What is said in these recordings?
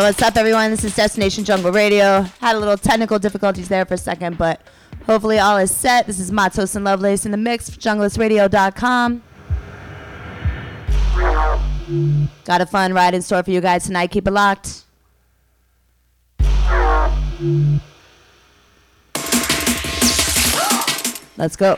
What's up, everyone? This is Destination Jungle Radio. Had a little technical difficulties there for a second, but hopefully all is set. This is Matos and Lovelace in the mix for junglistradio.com. Got a fun ride in store for you guys tonight. Keep it locked. Let's go.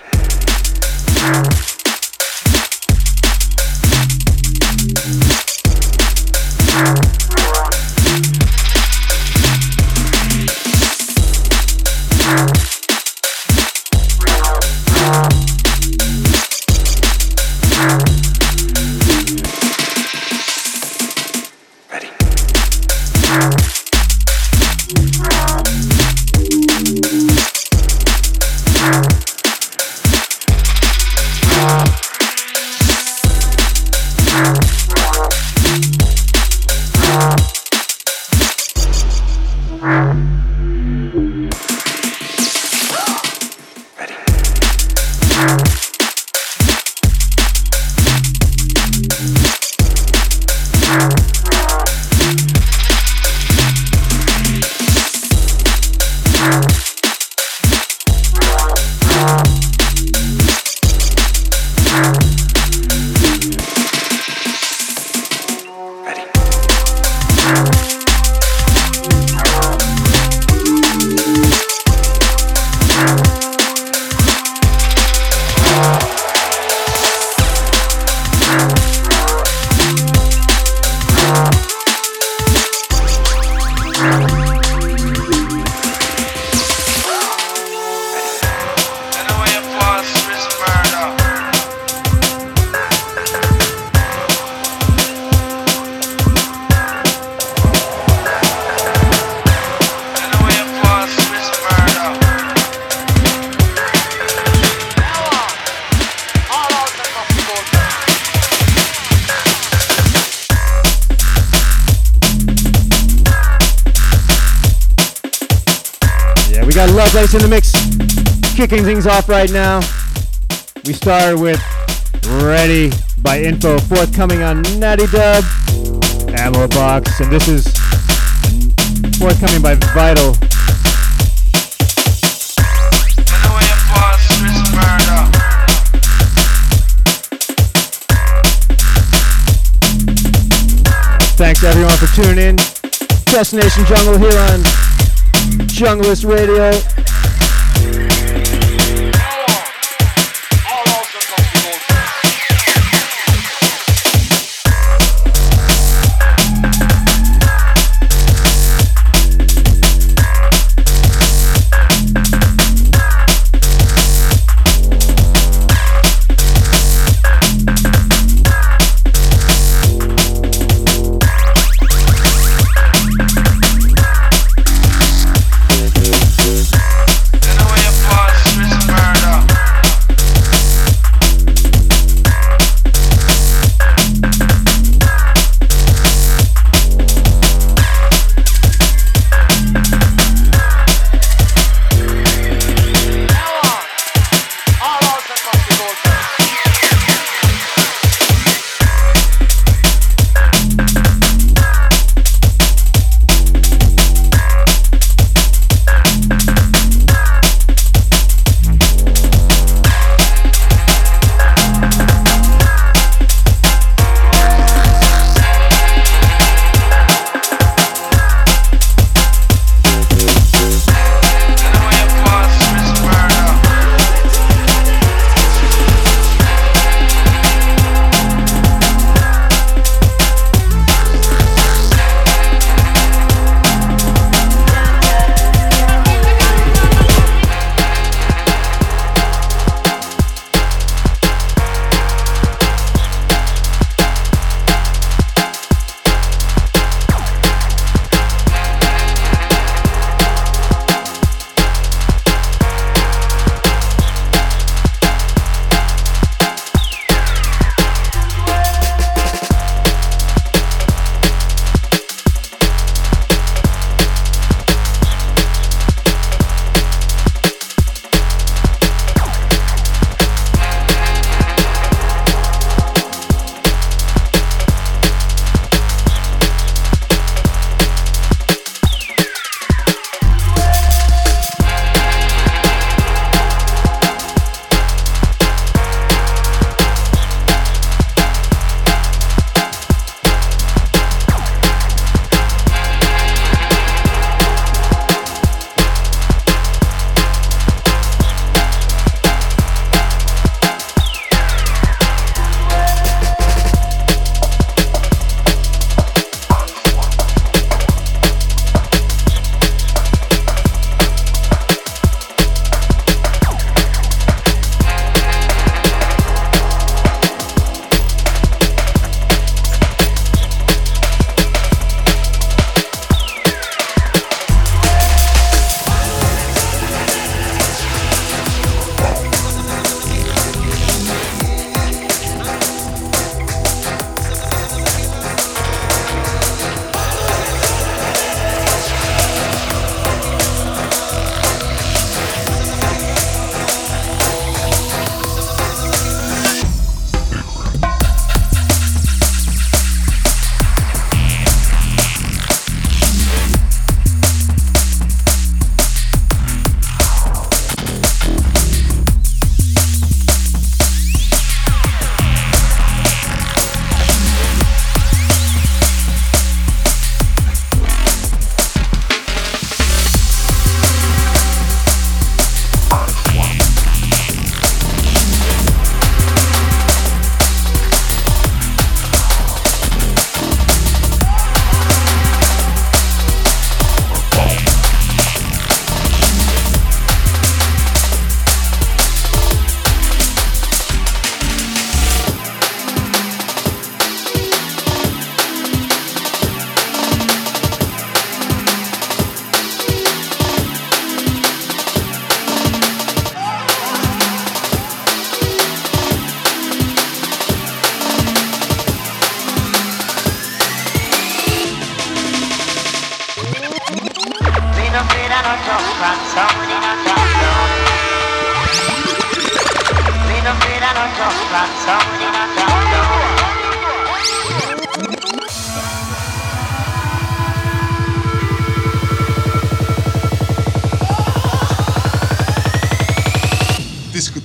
Kicking things off right now. We start with Ready by Info, forthcoming on Natty Dub, Ammo Box, and this is forthcoming by Vital. Thanks everyone for tuning in. Destination Jungle here on Junglist Radio.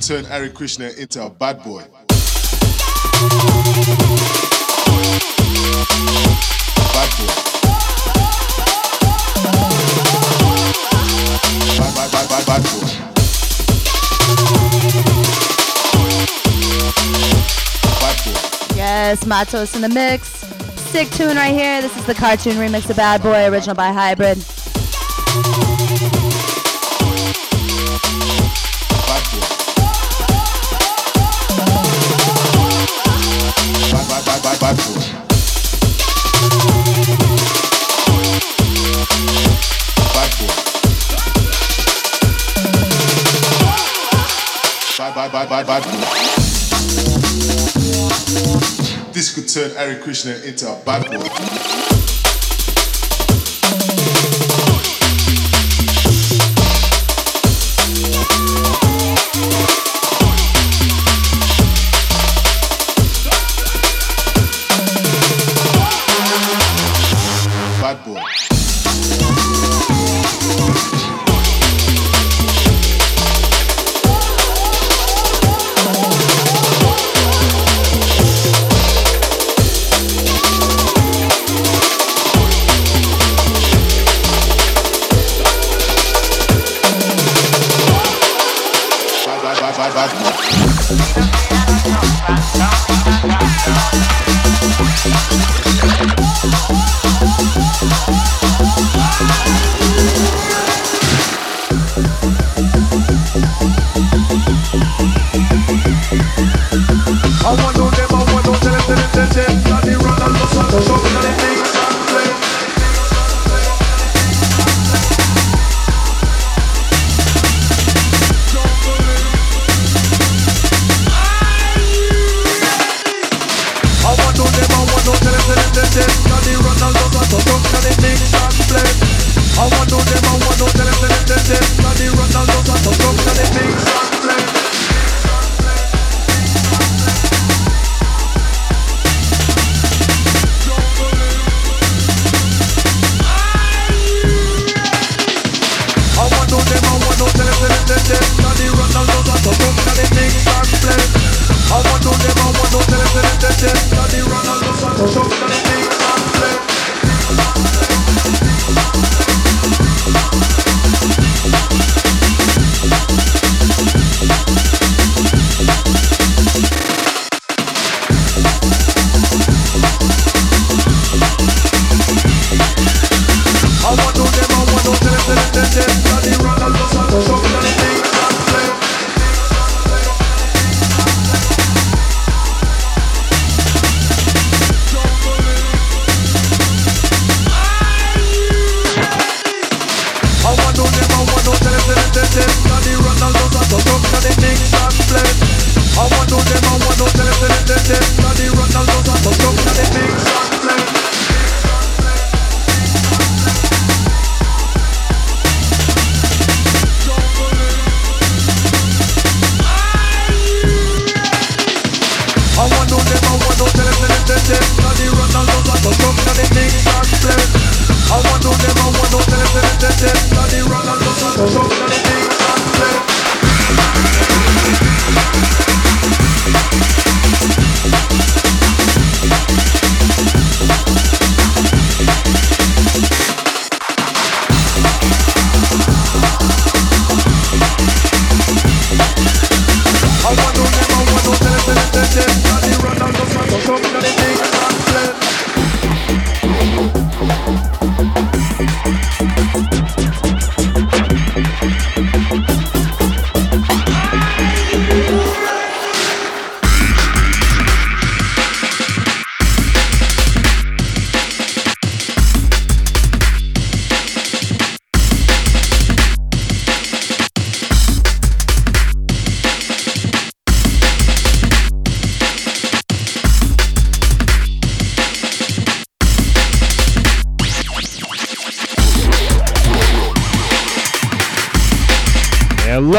Turn Hare Krishna into a bad boy. Bad boy. Yes, Matos in the mix. Sick tune right here. This is the cartoon remix of Bad Boy, original by Hybrid. Turn Hare Krishna into a bad boy.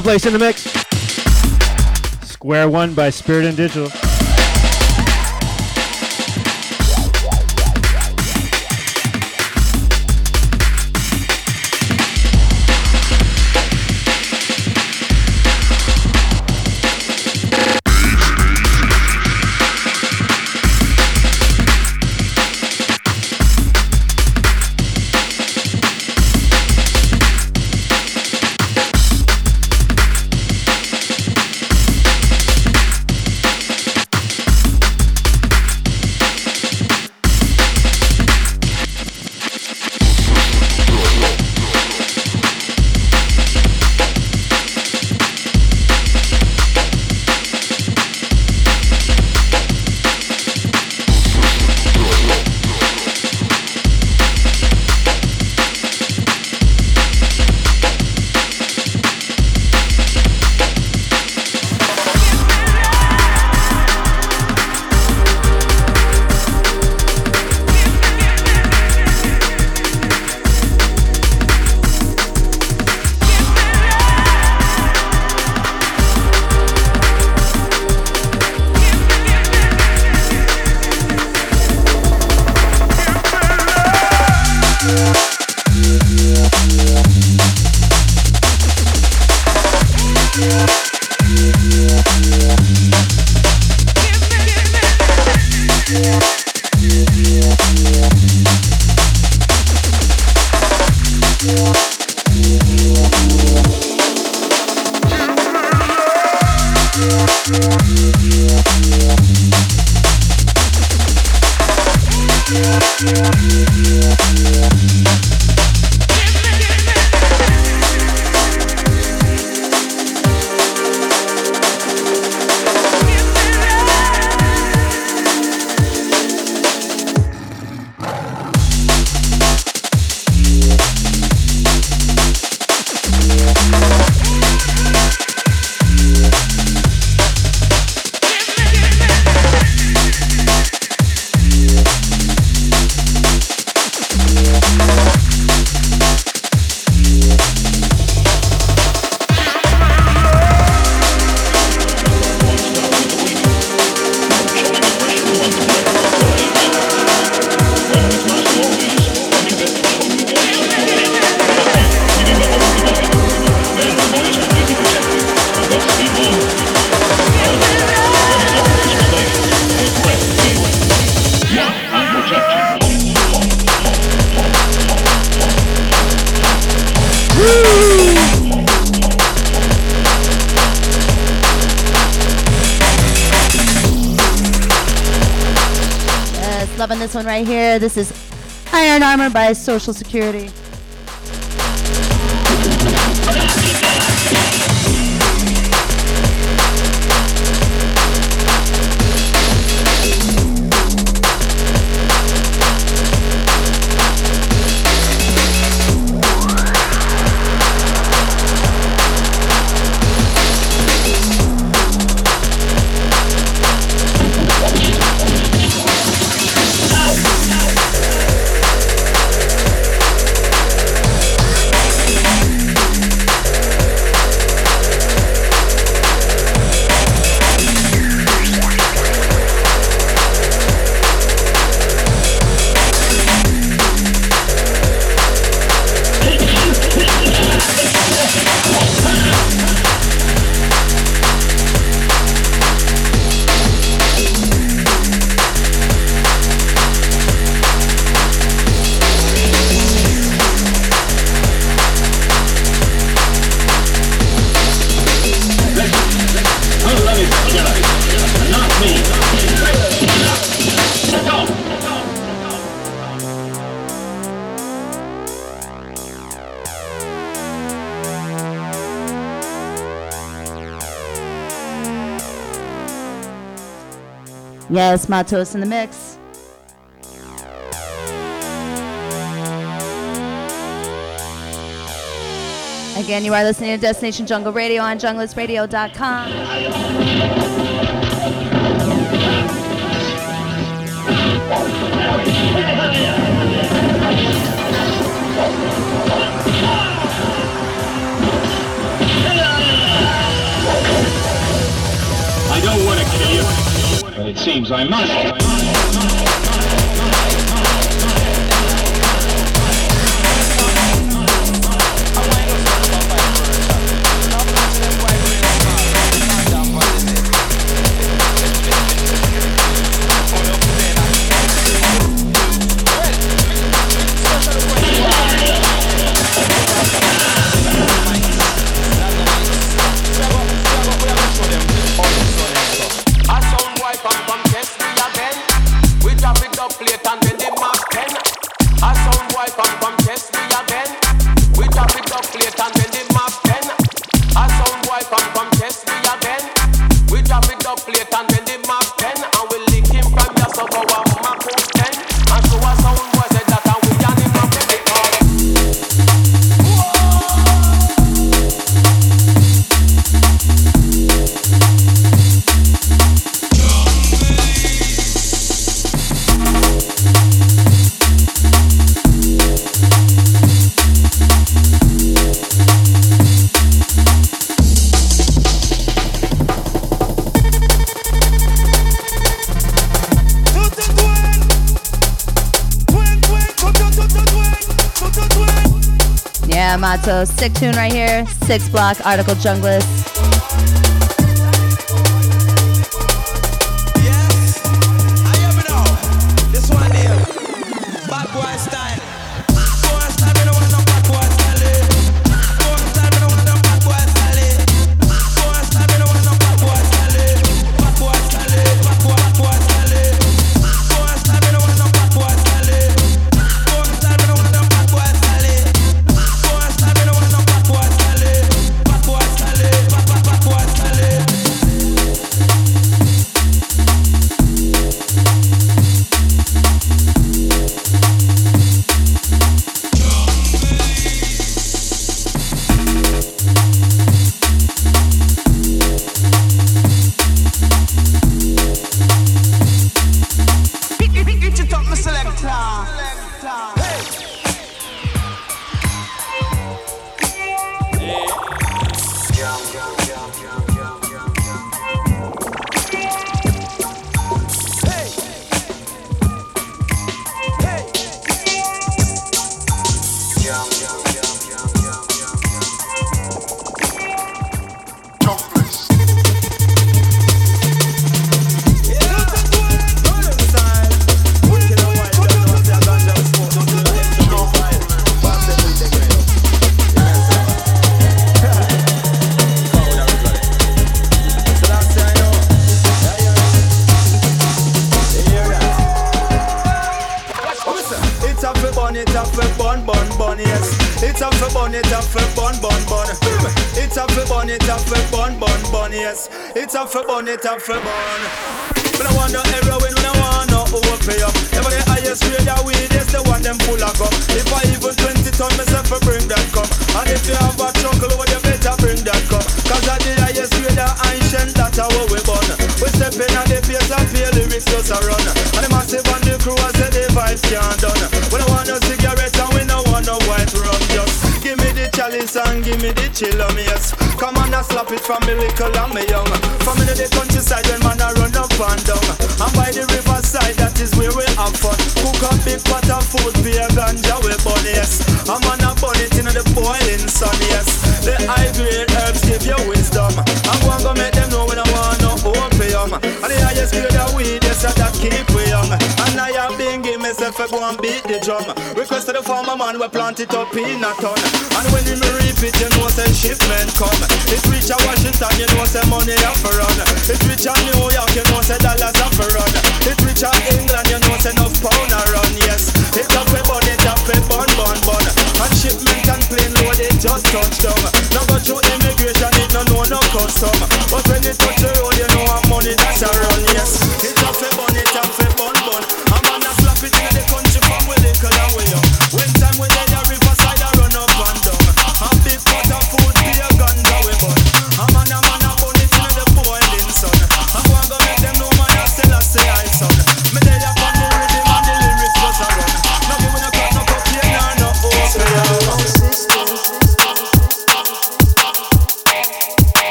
Lovelace in the mix. Square One by Spirit and Digital. This is Iron Armor by Social Security. Yes, Matos in the mix. Again, you are listening to Destination Jungle Radio on junglistradio.com. it seems I must. Mato. Sick tune right here. Six block article junglist.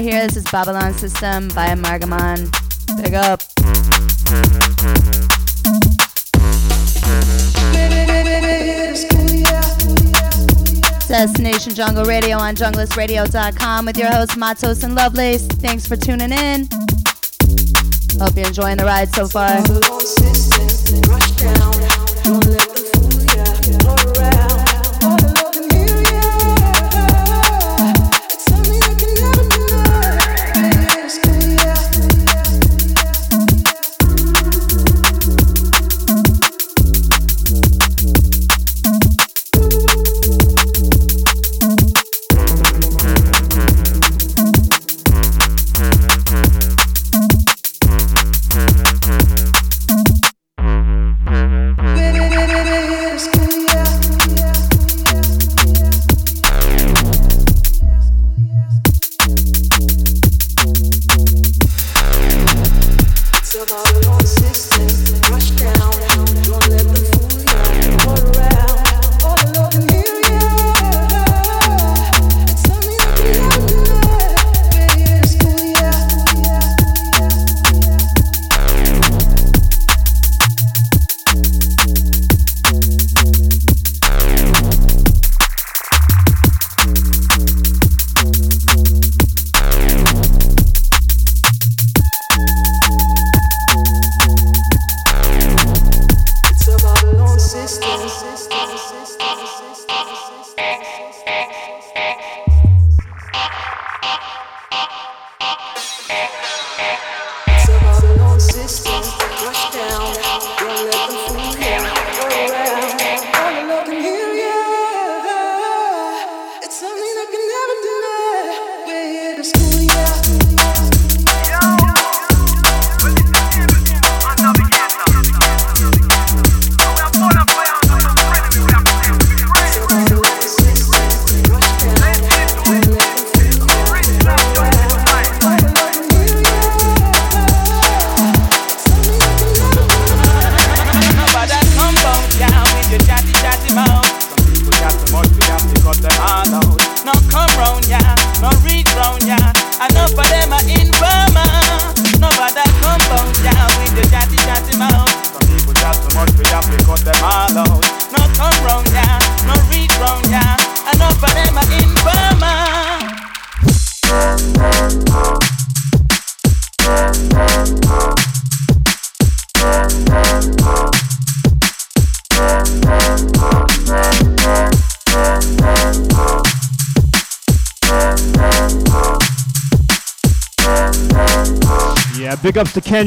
Right here. This is Babylon System by Amargamon. Big up. Destination Jungle Radio on junglistradio.com with your host Matos and Lovelace. Thanks for tuning in. Hope you're enjoying the ride so far.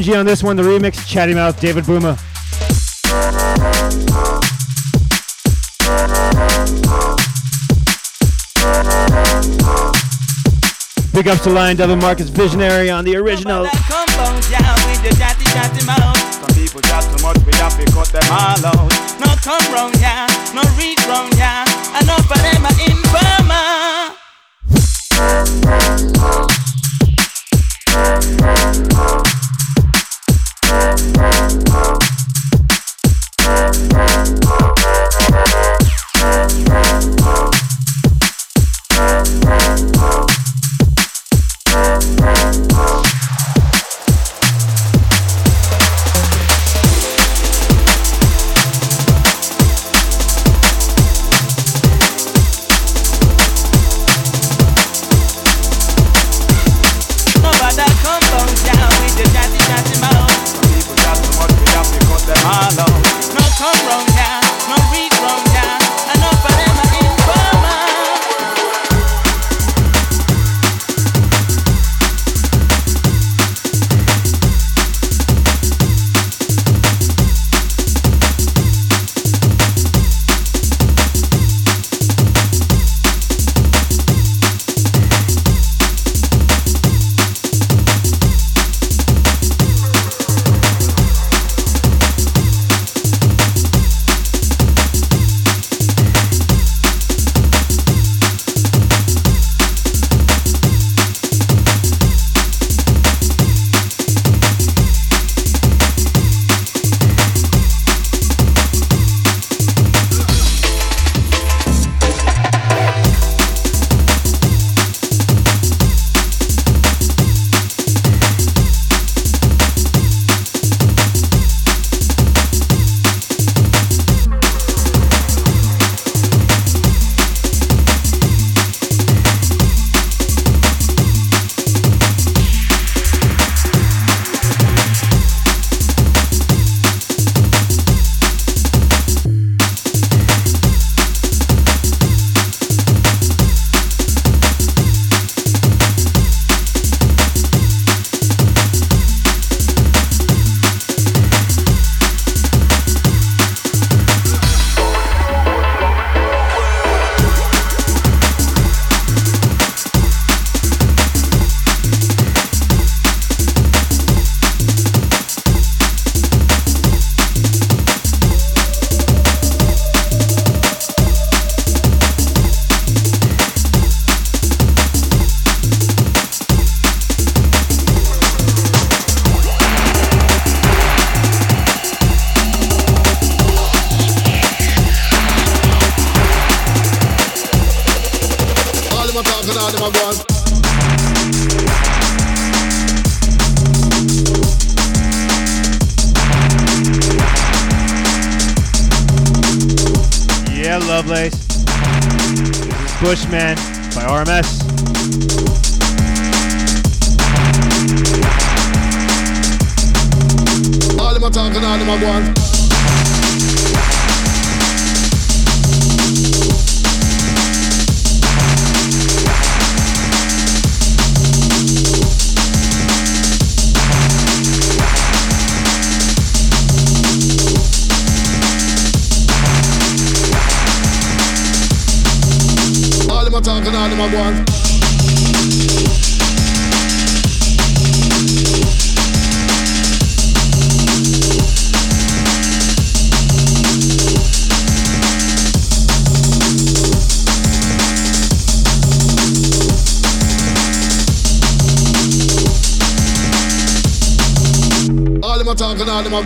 Kenji on this one, the remix, Chatty Mouth, David Booma. Big ups to Lion Devil Marcus Visionary on the original. Some people chat too much, we have to cut them all out. No come round, yeah, no reach round, yeah. Enough of them are informer.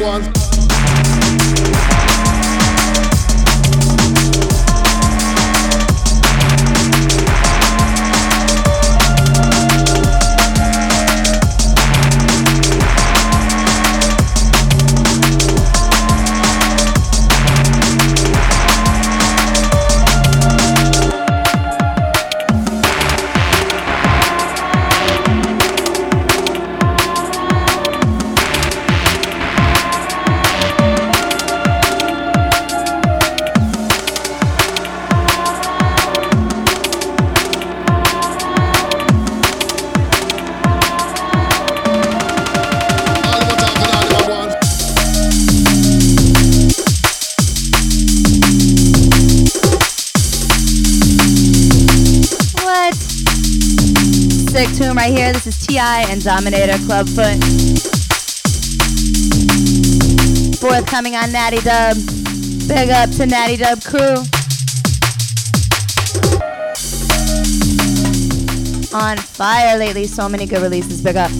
ones. Clubfoot. Forthcoming on Natty Dub. Big up to Natty Dub crew. On fire lately, so many good releases. Big up.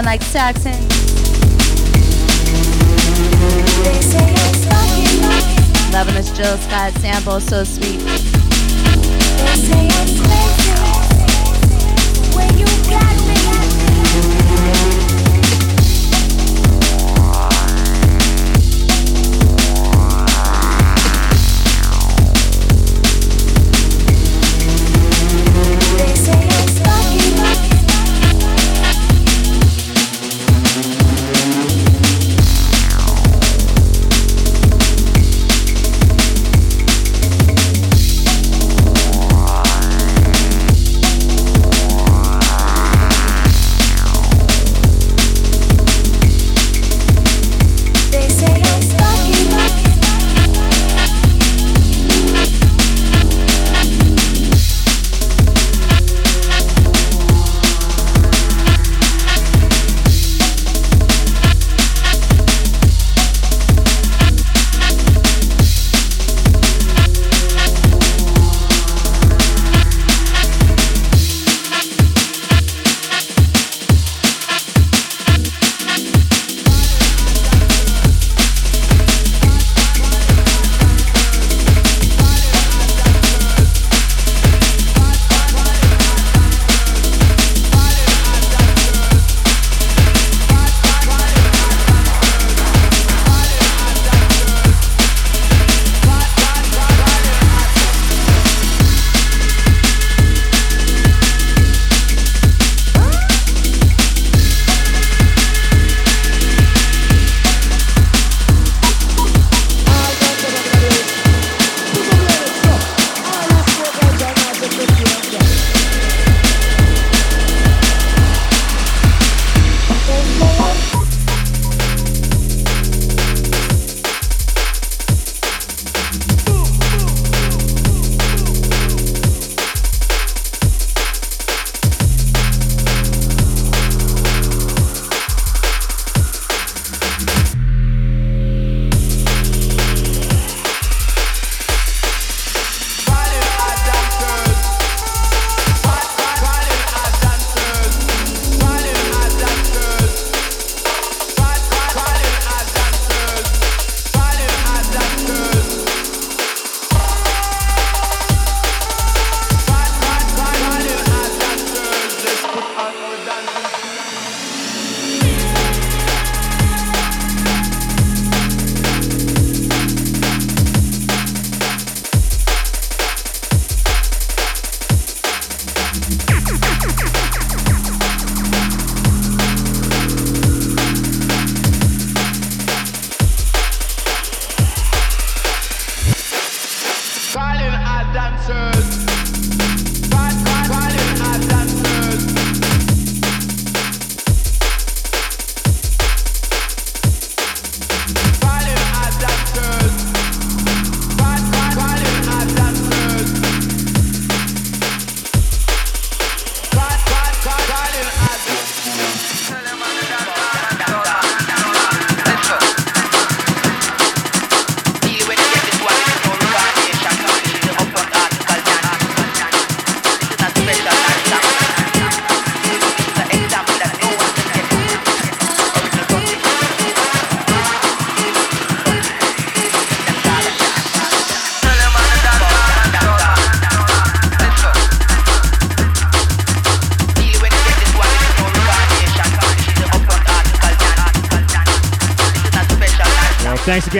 One like Saxon.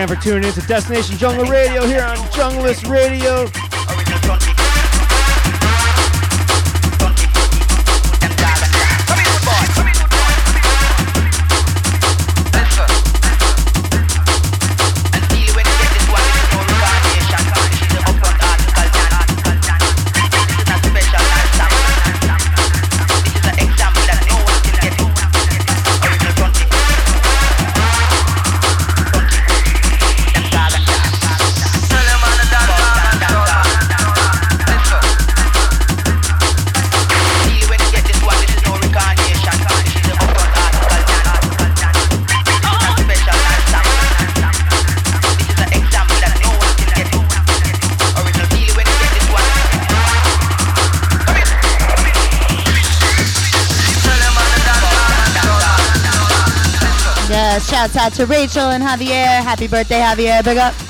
Again for tuning in to Destination Jungle Radio here on Junglist Radio. Shouts out to Rachel and Javier. Happy birthday, Javier. Big up.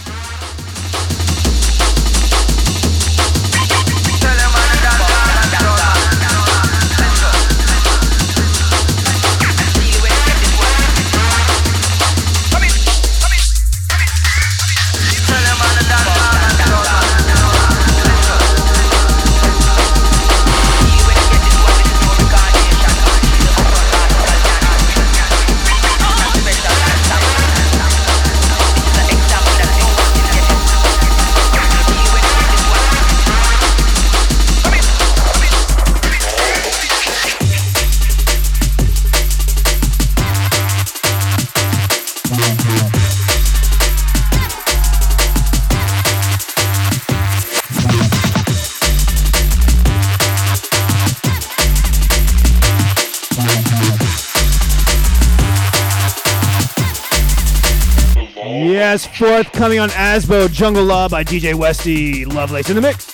Coming on Asbo Jungle Law by DJ Westy. Lovelace in the mix.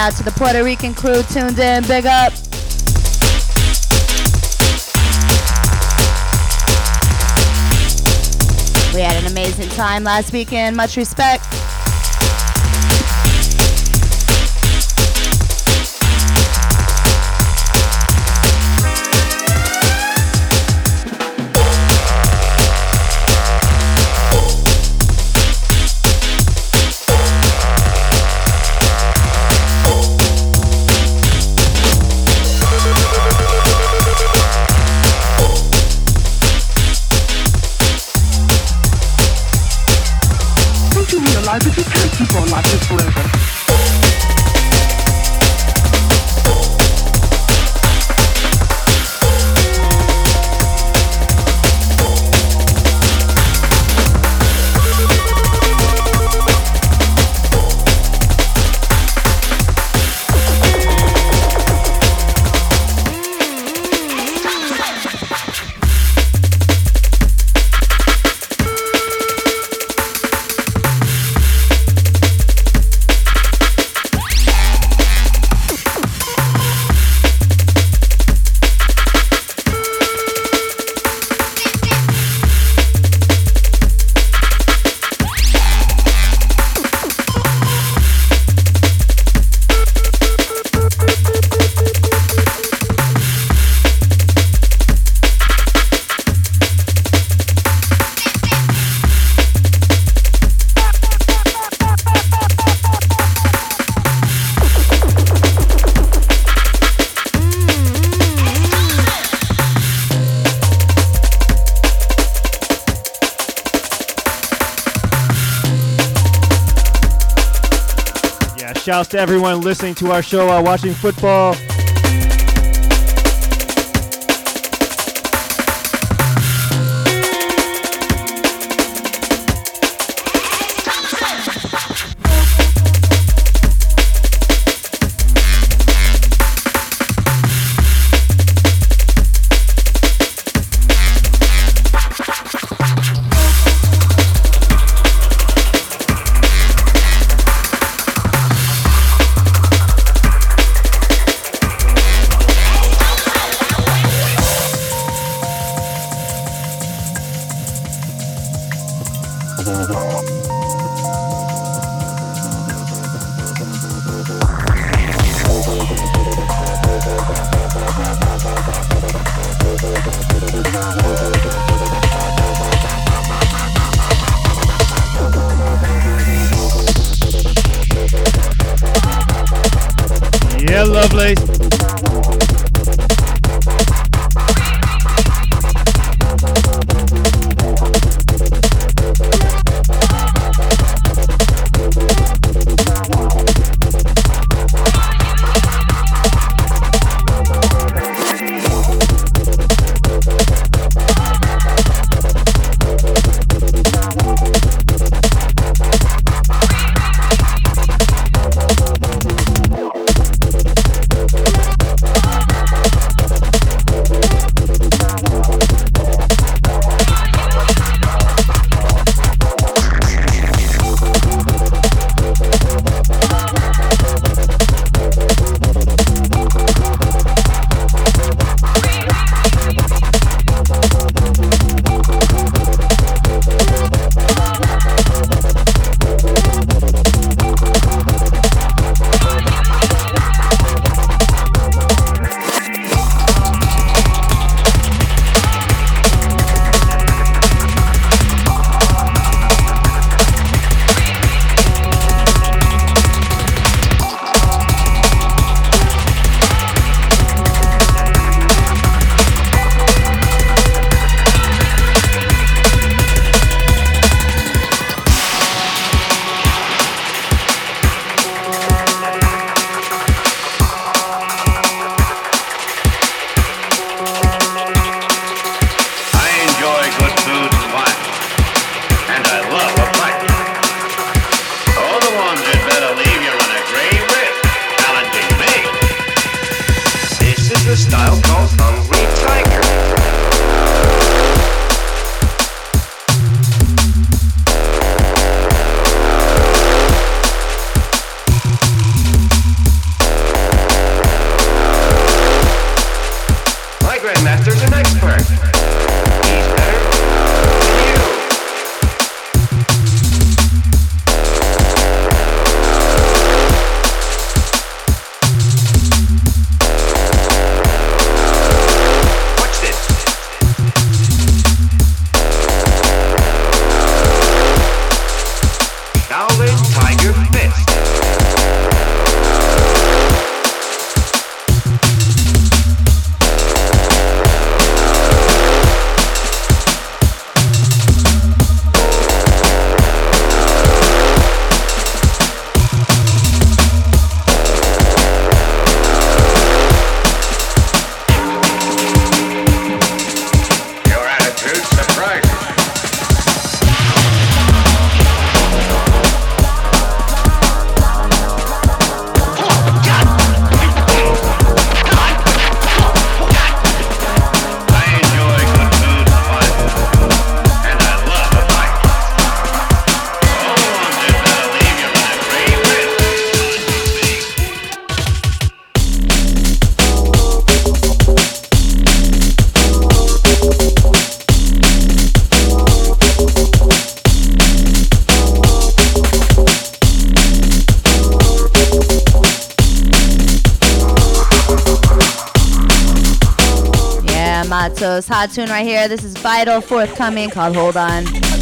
Out to the Puerto Rican crew tuned in. Big up. We had an amazing time last weekend. Much respect. To everyone listening to our show while watching football. hot tune right here. This is Vital, forthcoming called Hold On.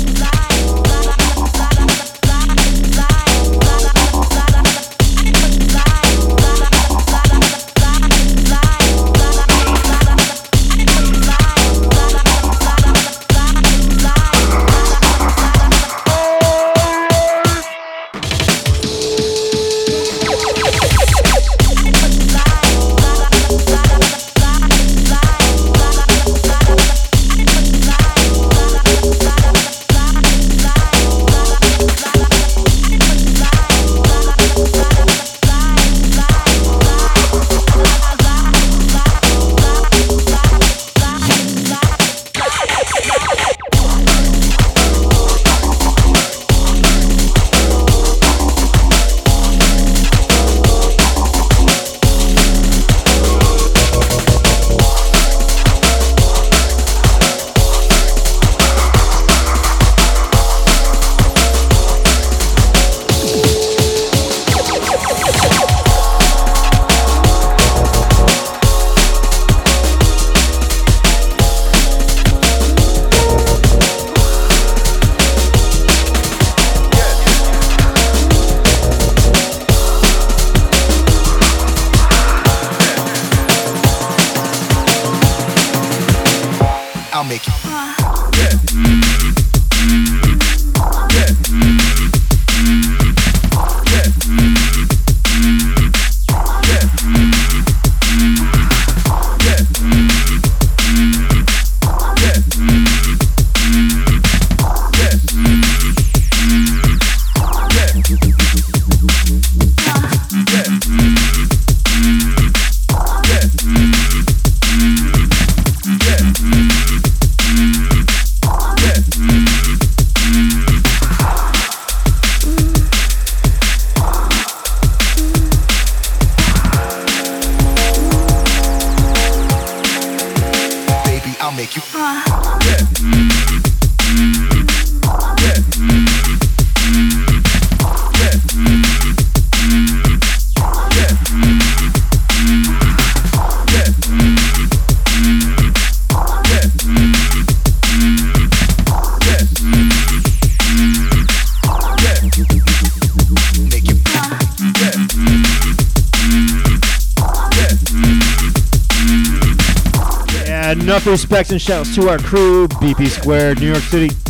Respects and shouts to our crew, BP Squared, New York City.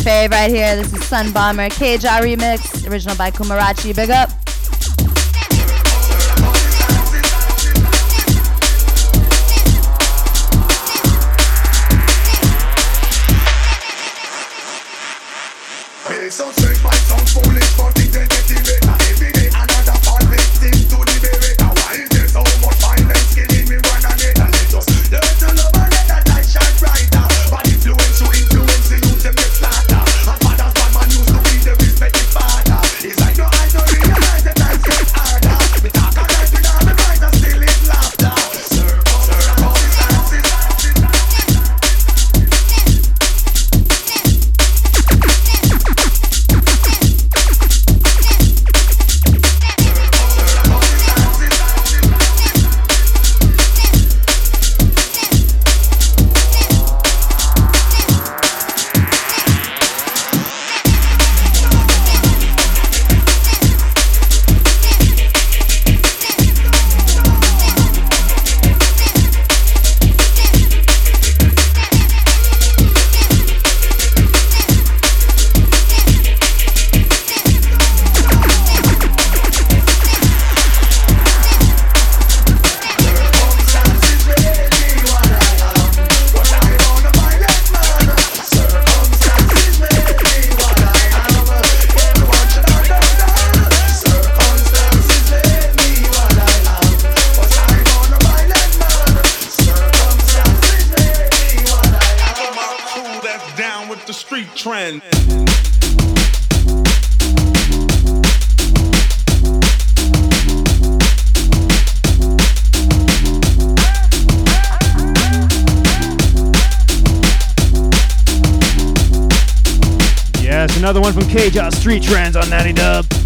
fave right here. This is Sun Bomber, KJR remix, original by Kumarachi. Big up. trend. Yes, another one from KJ Street Trends on Natty Dub.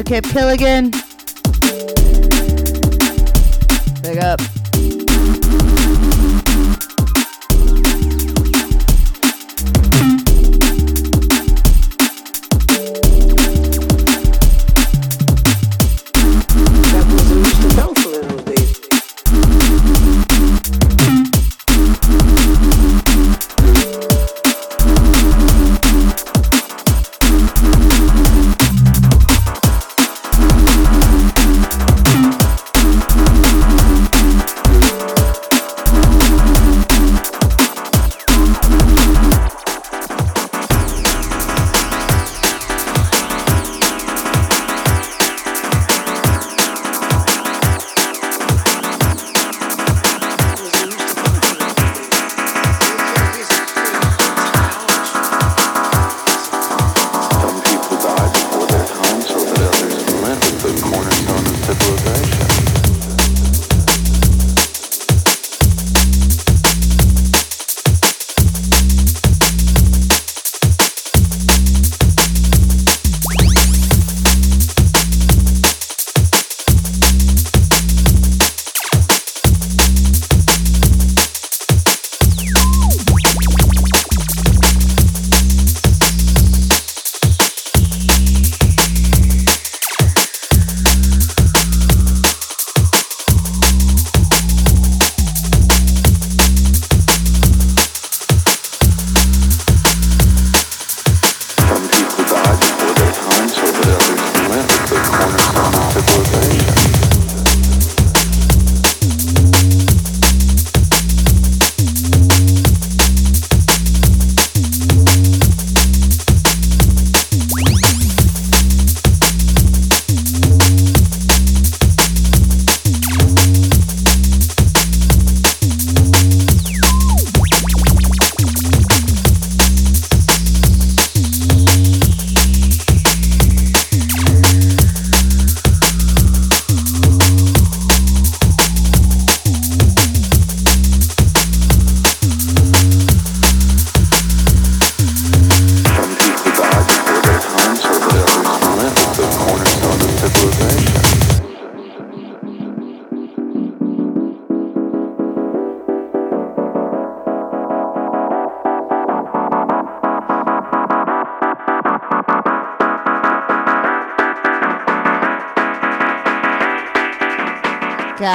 Mr. Kip Killigan.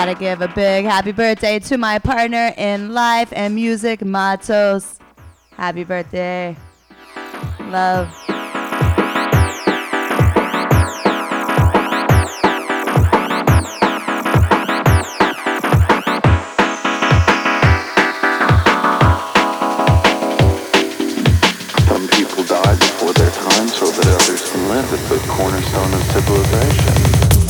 Gotta give a big happy birthday to my partner in life and music, Matos. Happy birthday. Love. Some people die before their time so that others can live. It's the cornerstone of civilization.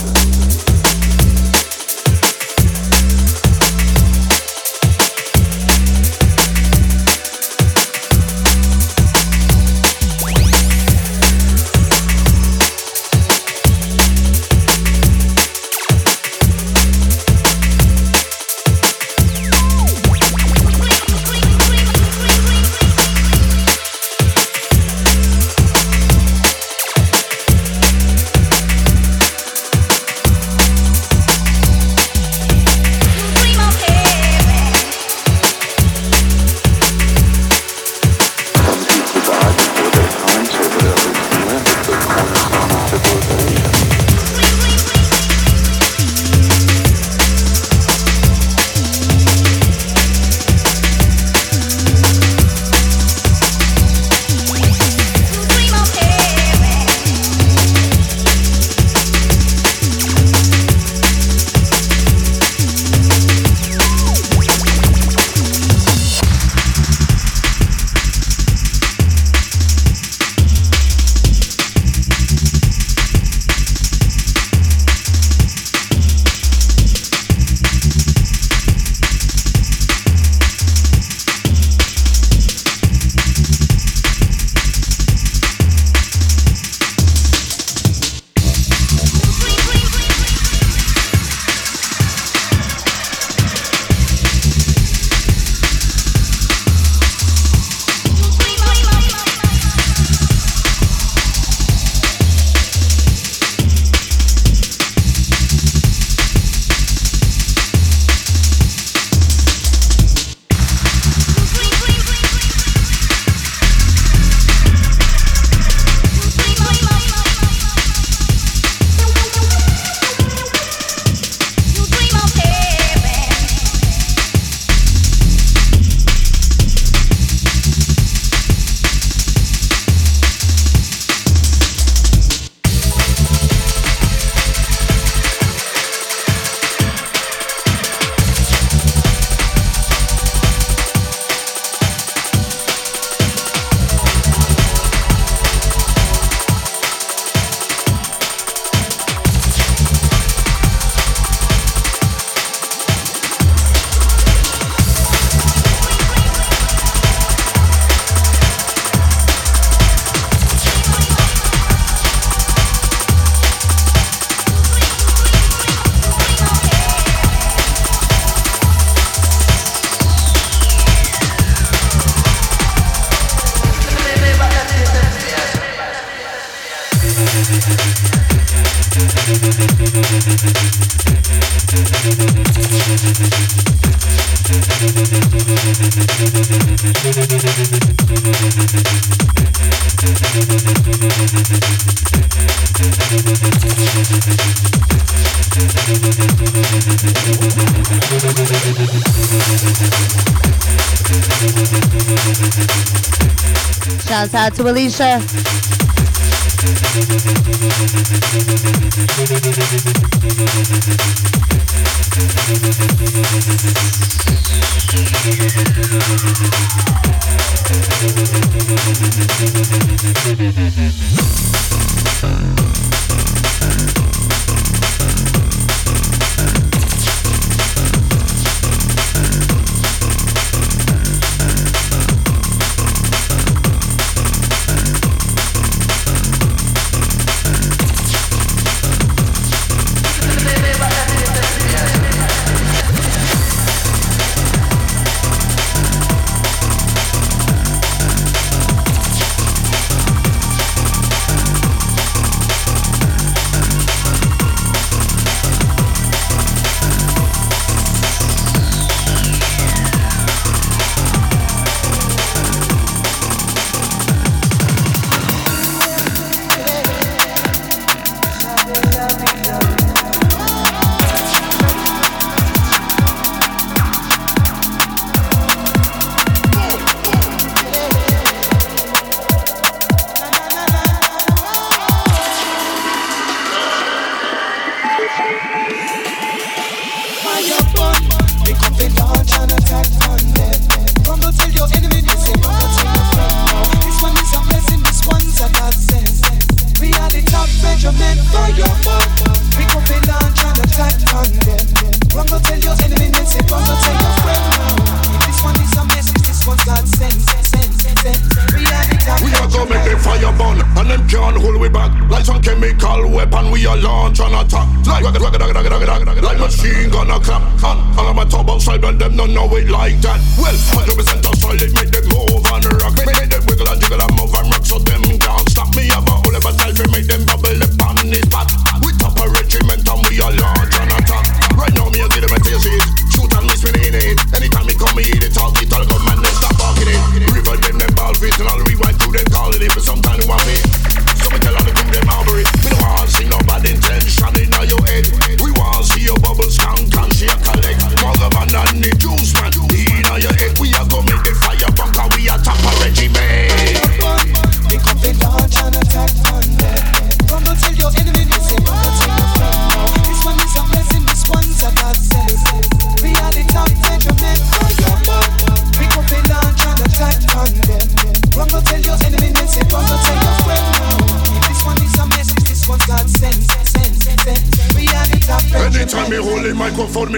Out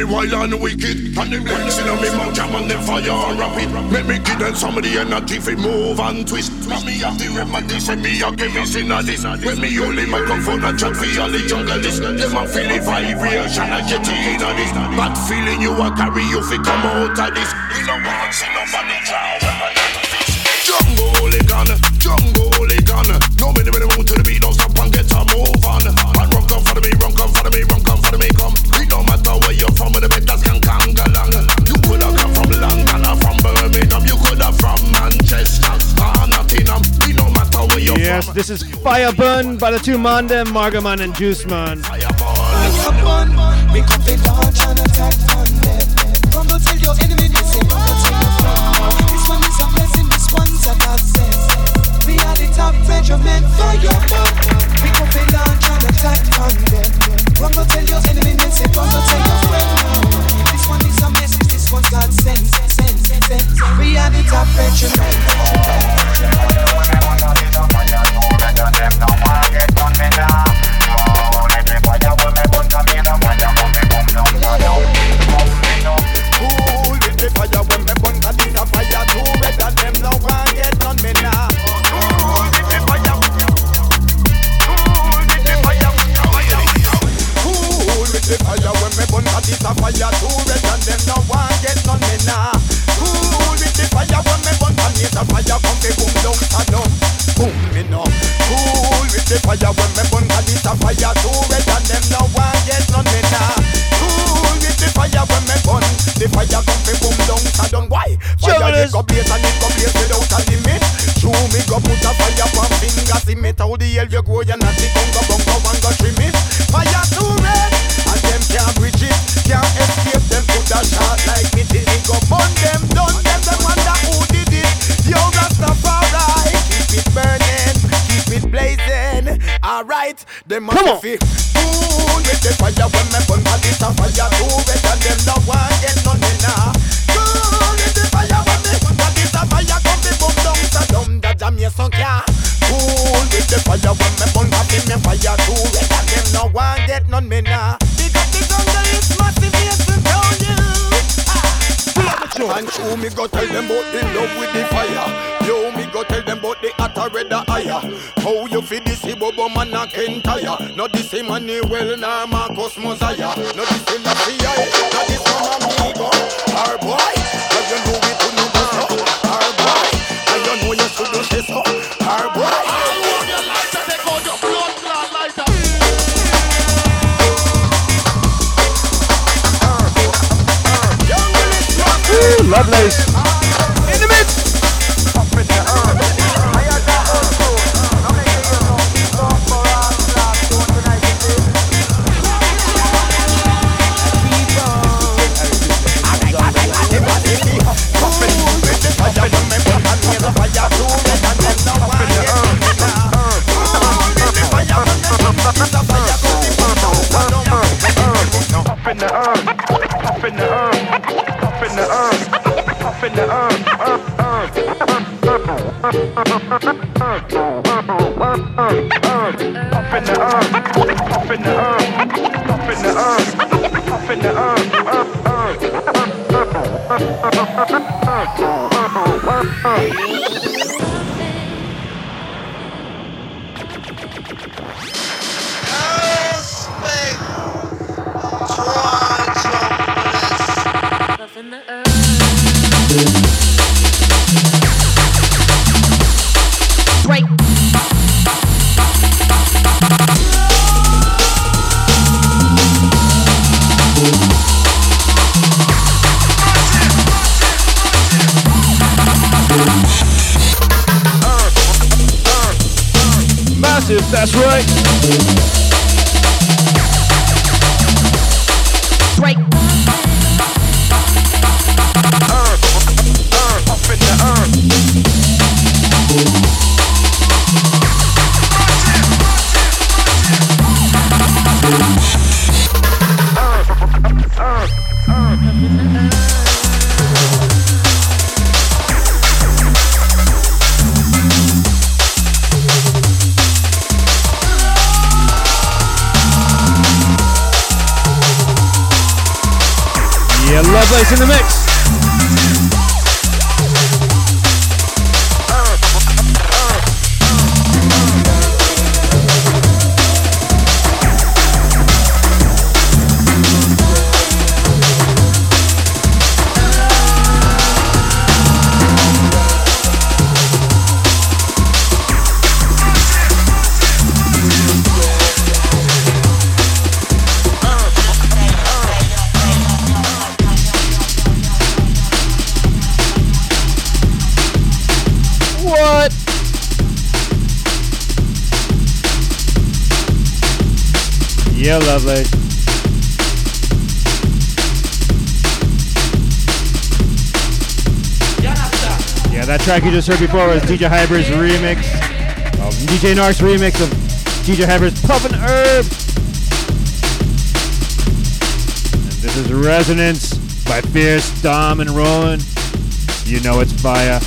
wild and wicked. And them bricks in me mouth jam and them fire and rapid. Make me give them some of the energy fi move and twist. twist. Me have the remedy, say me a chemist in a this. When me only microphone and chat fi all the jungle junglist. Them a feel the vibration a get in a this. Bad feeling you a carry, you fi come out of this. This is Fireburn by the two man them, Margaman and Juiceman. Fireburn. McIntyre. Not this Emmanuel nor Marcus Mosiah. Not this Elisha, not this Mamamigo. Our boy, well you know we do not so. Our boy, well you know you should do say so. Our boy. Lovelace. Track you just heard before was DJ Hybrid's remix, of DJ Narc's remix of DJ Hybrid's Puffin' Herb. And this is Resonance by Fierce, Dom, and Roland. You know it's fire.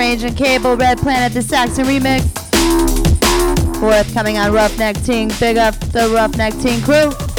Range and Cable, Red Planet, the Saxon remix. Fourth coming on Roughneck Ting. Big up the Roughneck Ting crew.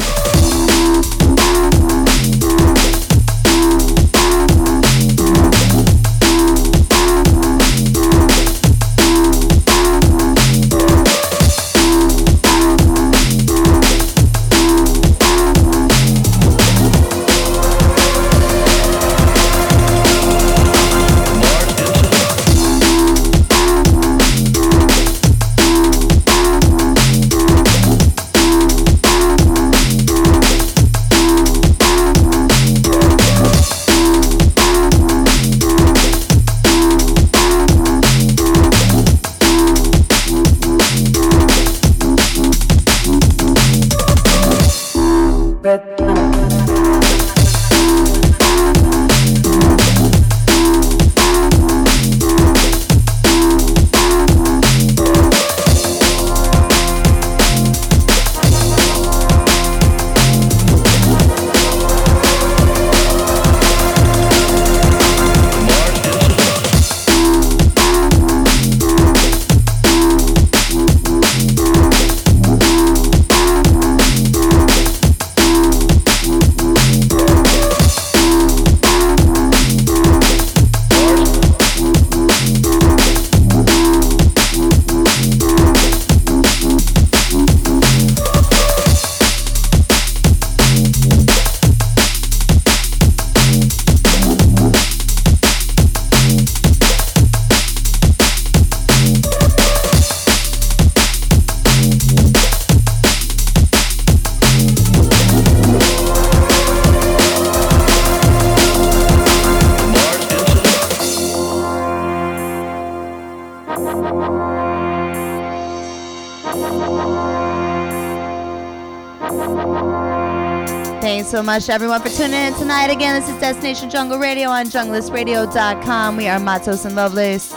So much, everyone, for tuning in tonight. Again, this is Destination Jungle Radio on junglistradio.com. We are Matos and Lovelace.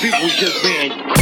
Yeah,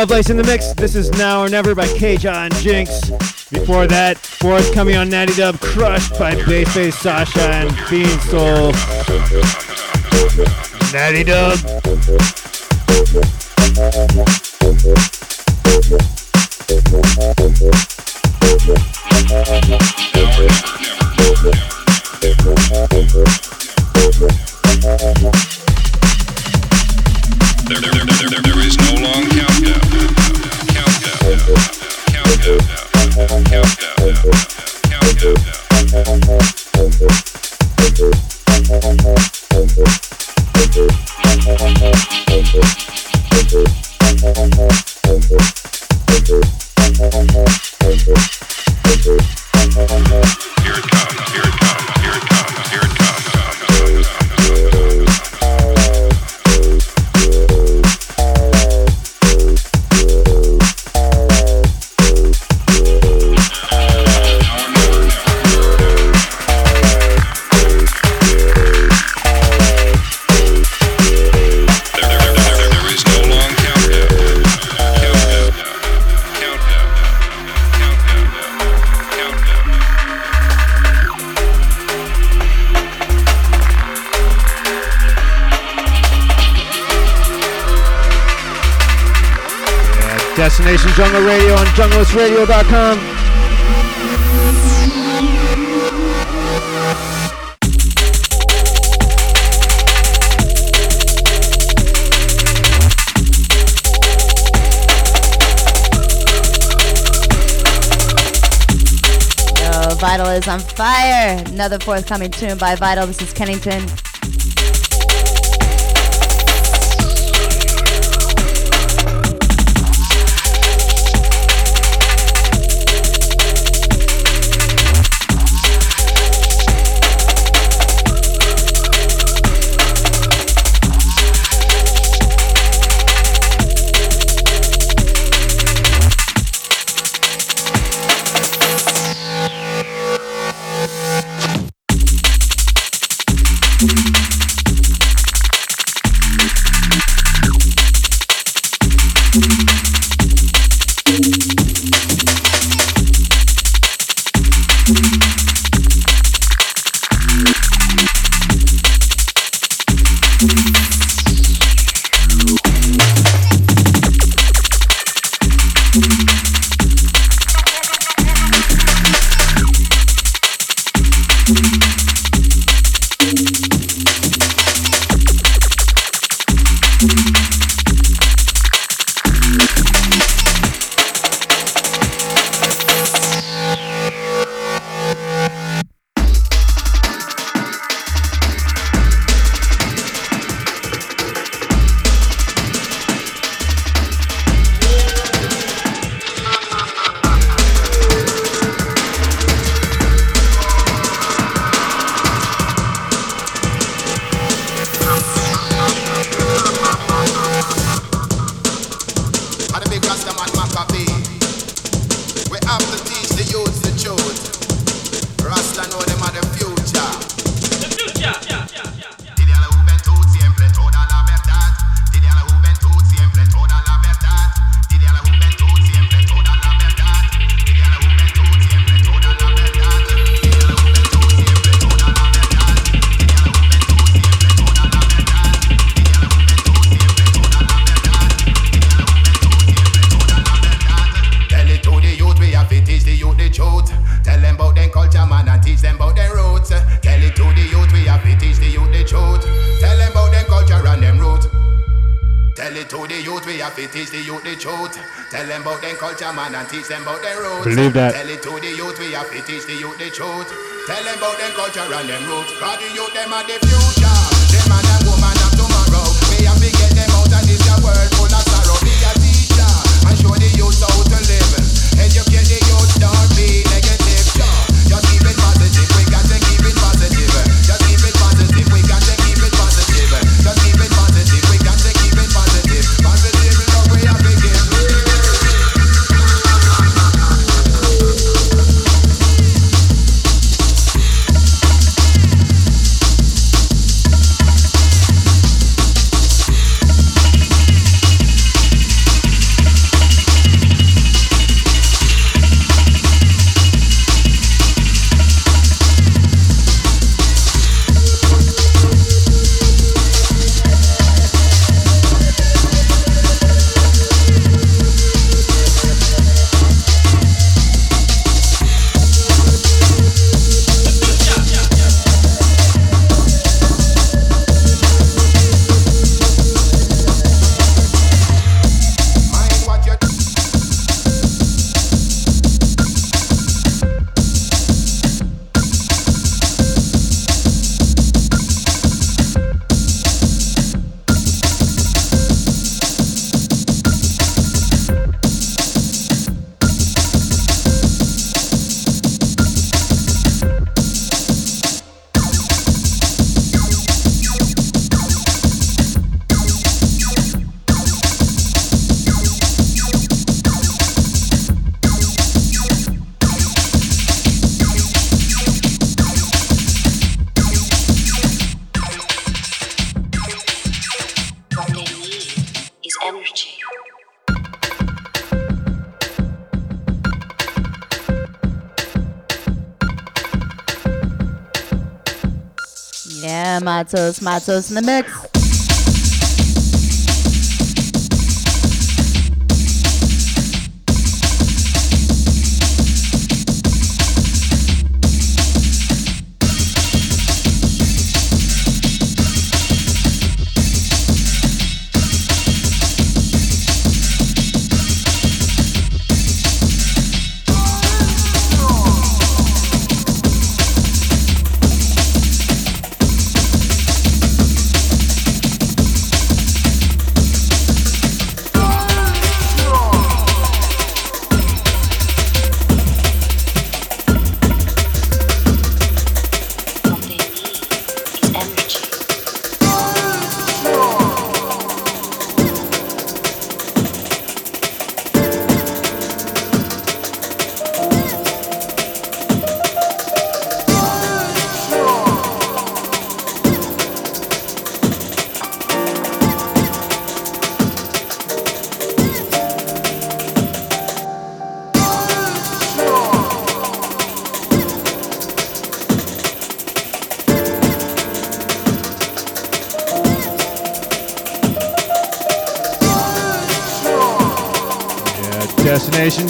Lovelace in the mix. This is Now or Never by K. John Jinx. Before that, forthcoming on Natty Dub, Crushed by Bassface Sasha and Bean Soul. Natty Dub. Radio on junglistradio.com. Yo, Vital is on fire. Another forthcoming tune by Vital. This is Kennington. teach them about their roots. Believe that. Tell it to the youth, we have to teach the youth the truth. Tell them about their culture and their roots. God, the youth, them are the future. Matos, Matos in the mix.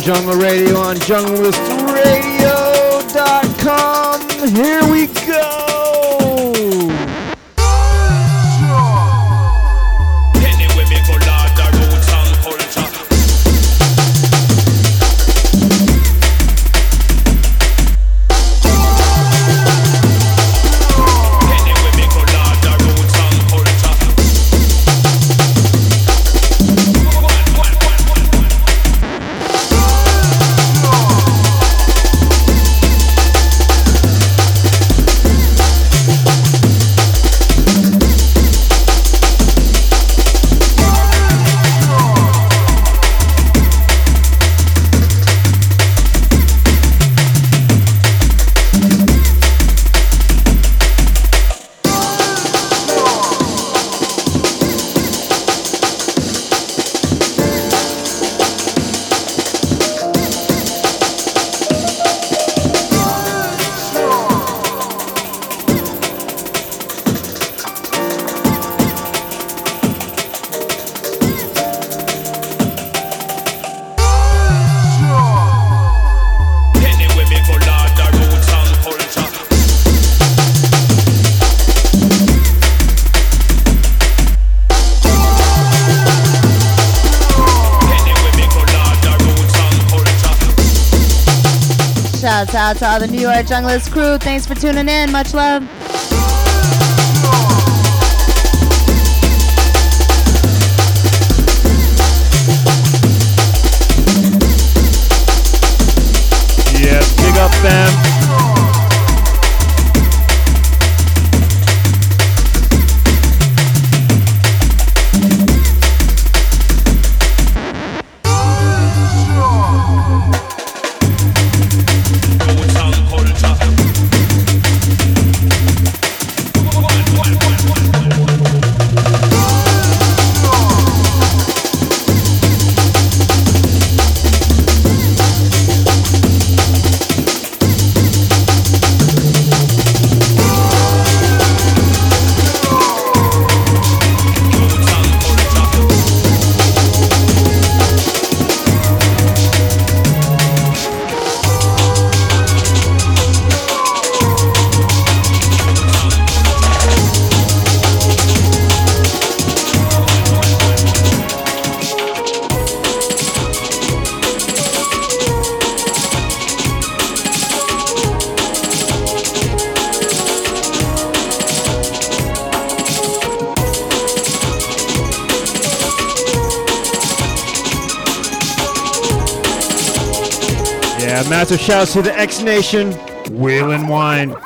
Jungle Radio on Jungle out to all the New York Junglist crew. Thanks for tuning in. Much love. Massive shouts to the X Nation, Wheel and Wine.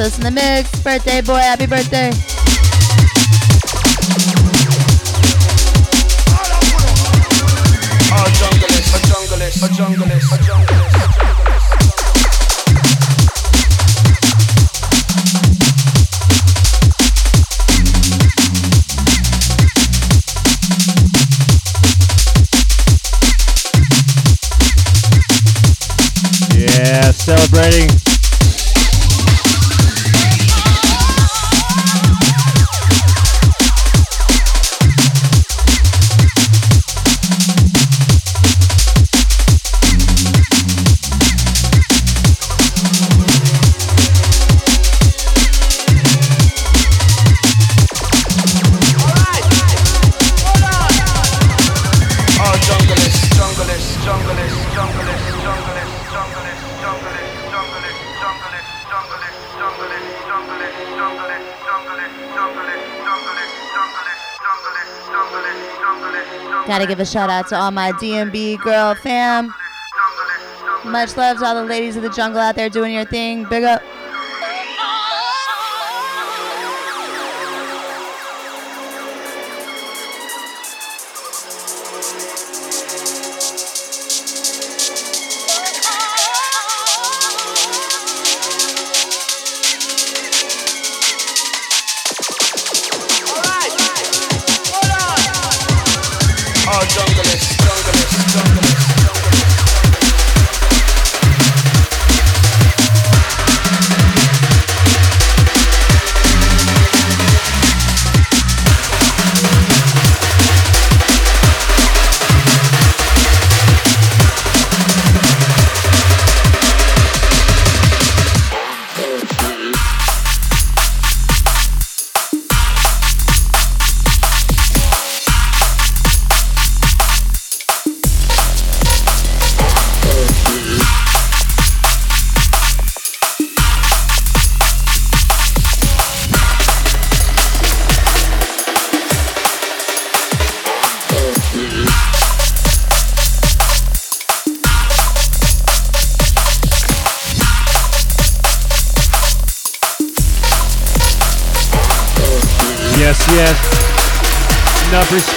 Matos in the mix. Birthday boy, happy birthday. Gotta give a shout out to all my DNB girl fam. Much love to all the ladies of the jungle out there doing your thing. Big up.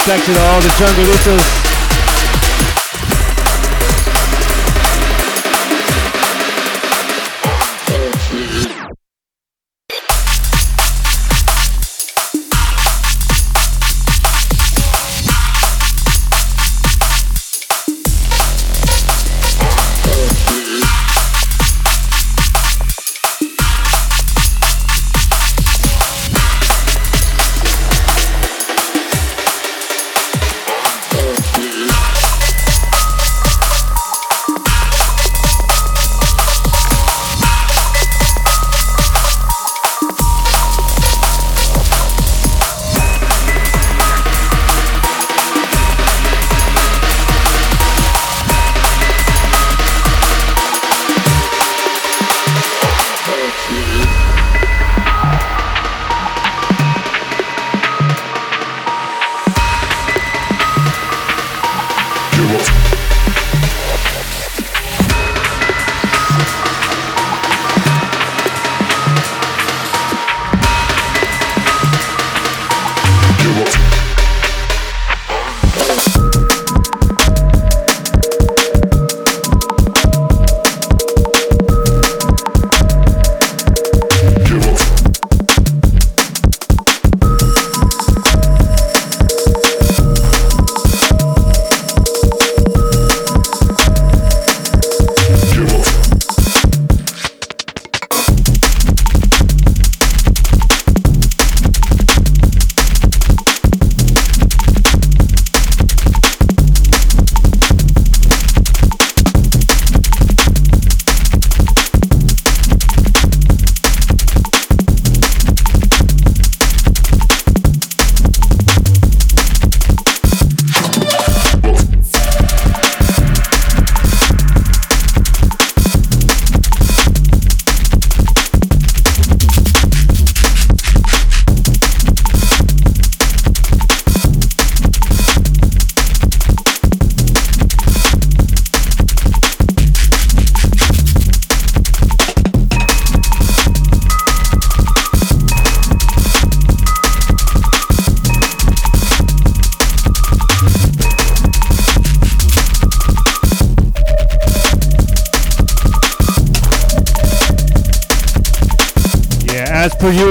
Respect to all the Jungleitos. per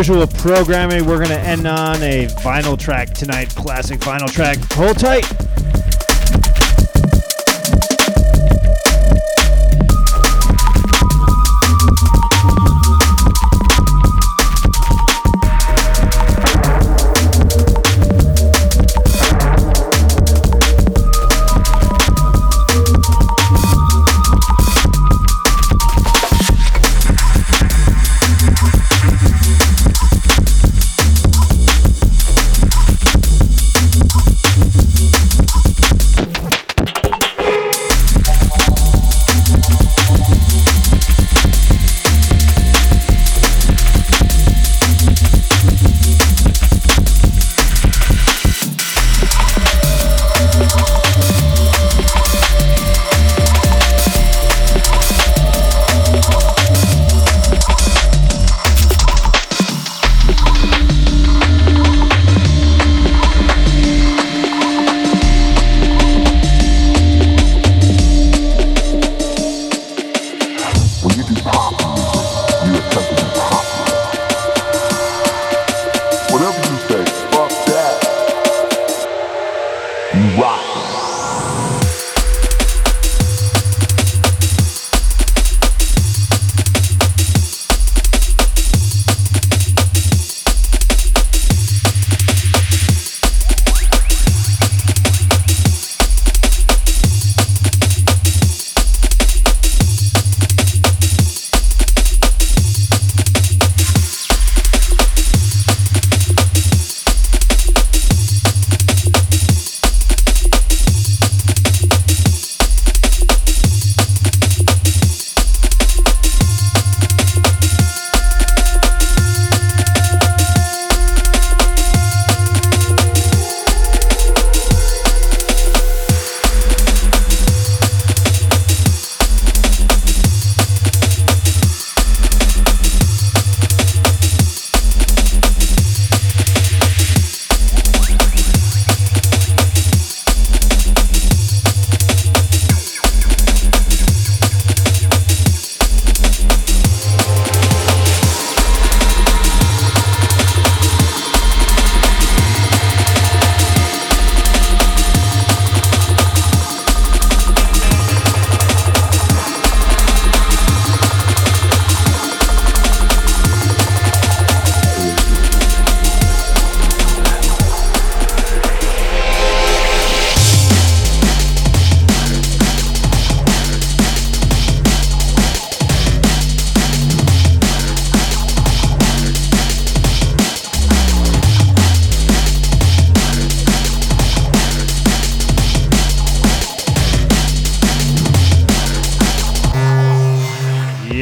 usual programming, we're going to end on a vinyl track tonight. Classic vinyl track. Hold tight.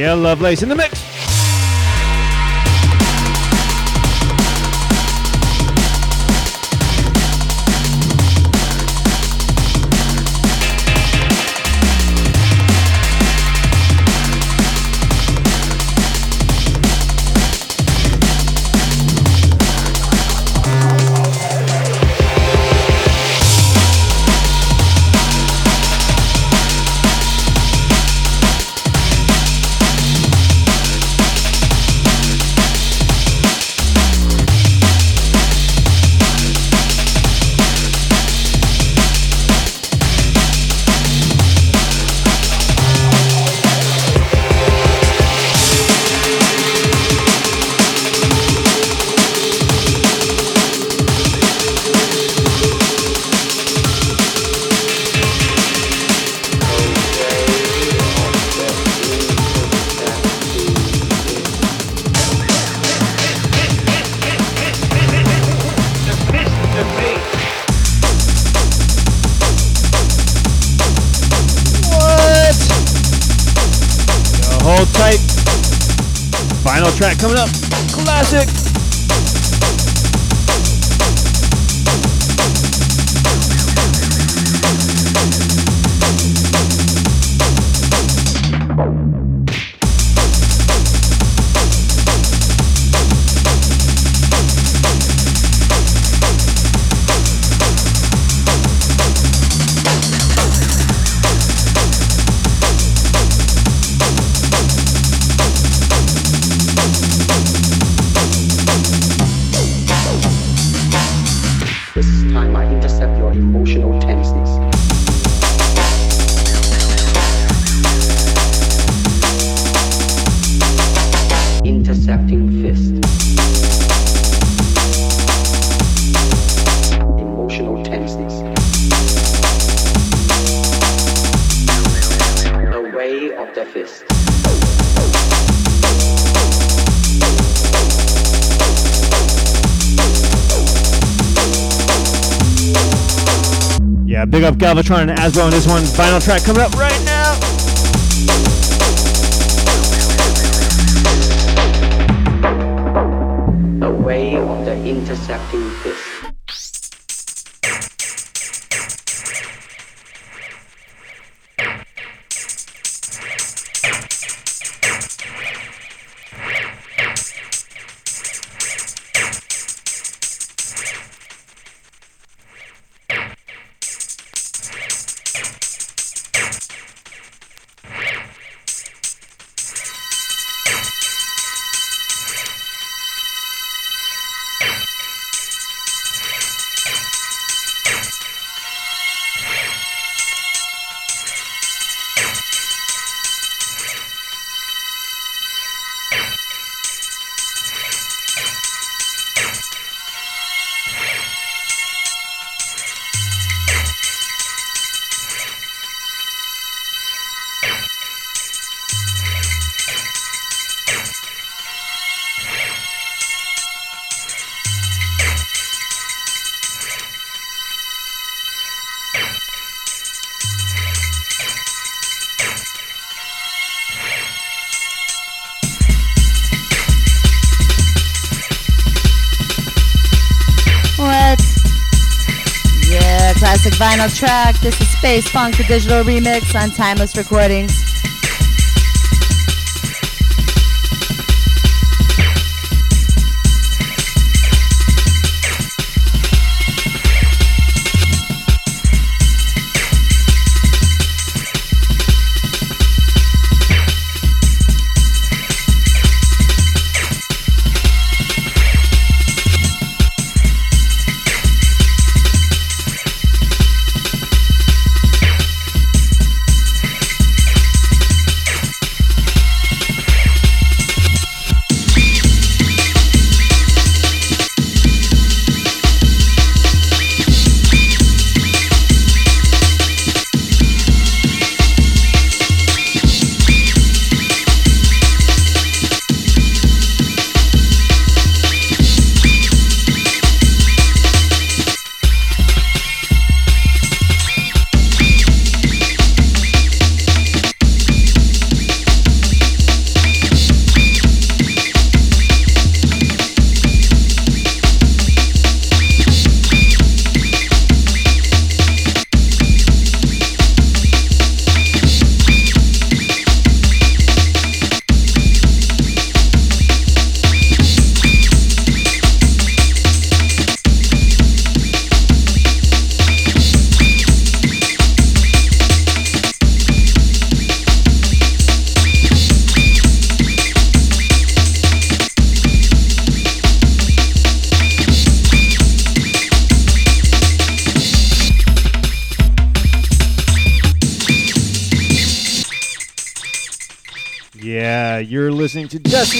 Yeah, Lovelace in the mix. Big up Galvatron and Asbo on this one. Final track coming up right now. Classic vinyl track. This is Space Funk, the digital remix on Timeless Recordings.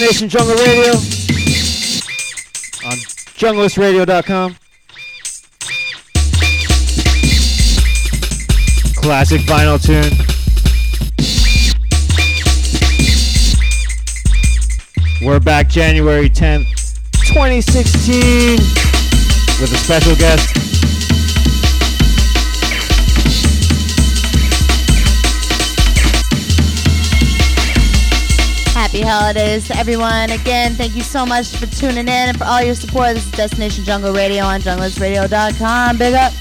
Destination Jungle Radio on junglistradio.com. Classic vinyl tune. We're back January 10th, 2016 with a special guest. Happy holidays to everyone. Again, thank you so much for tuning in and for all your support. This is Destination Jungle Radio on junglistradio.com. Big up.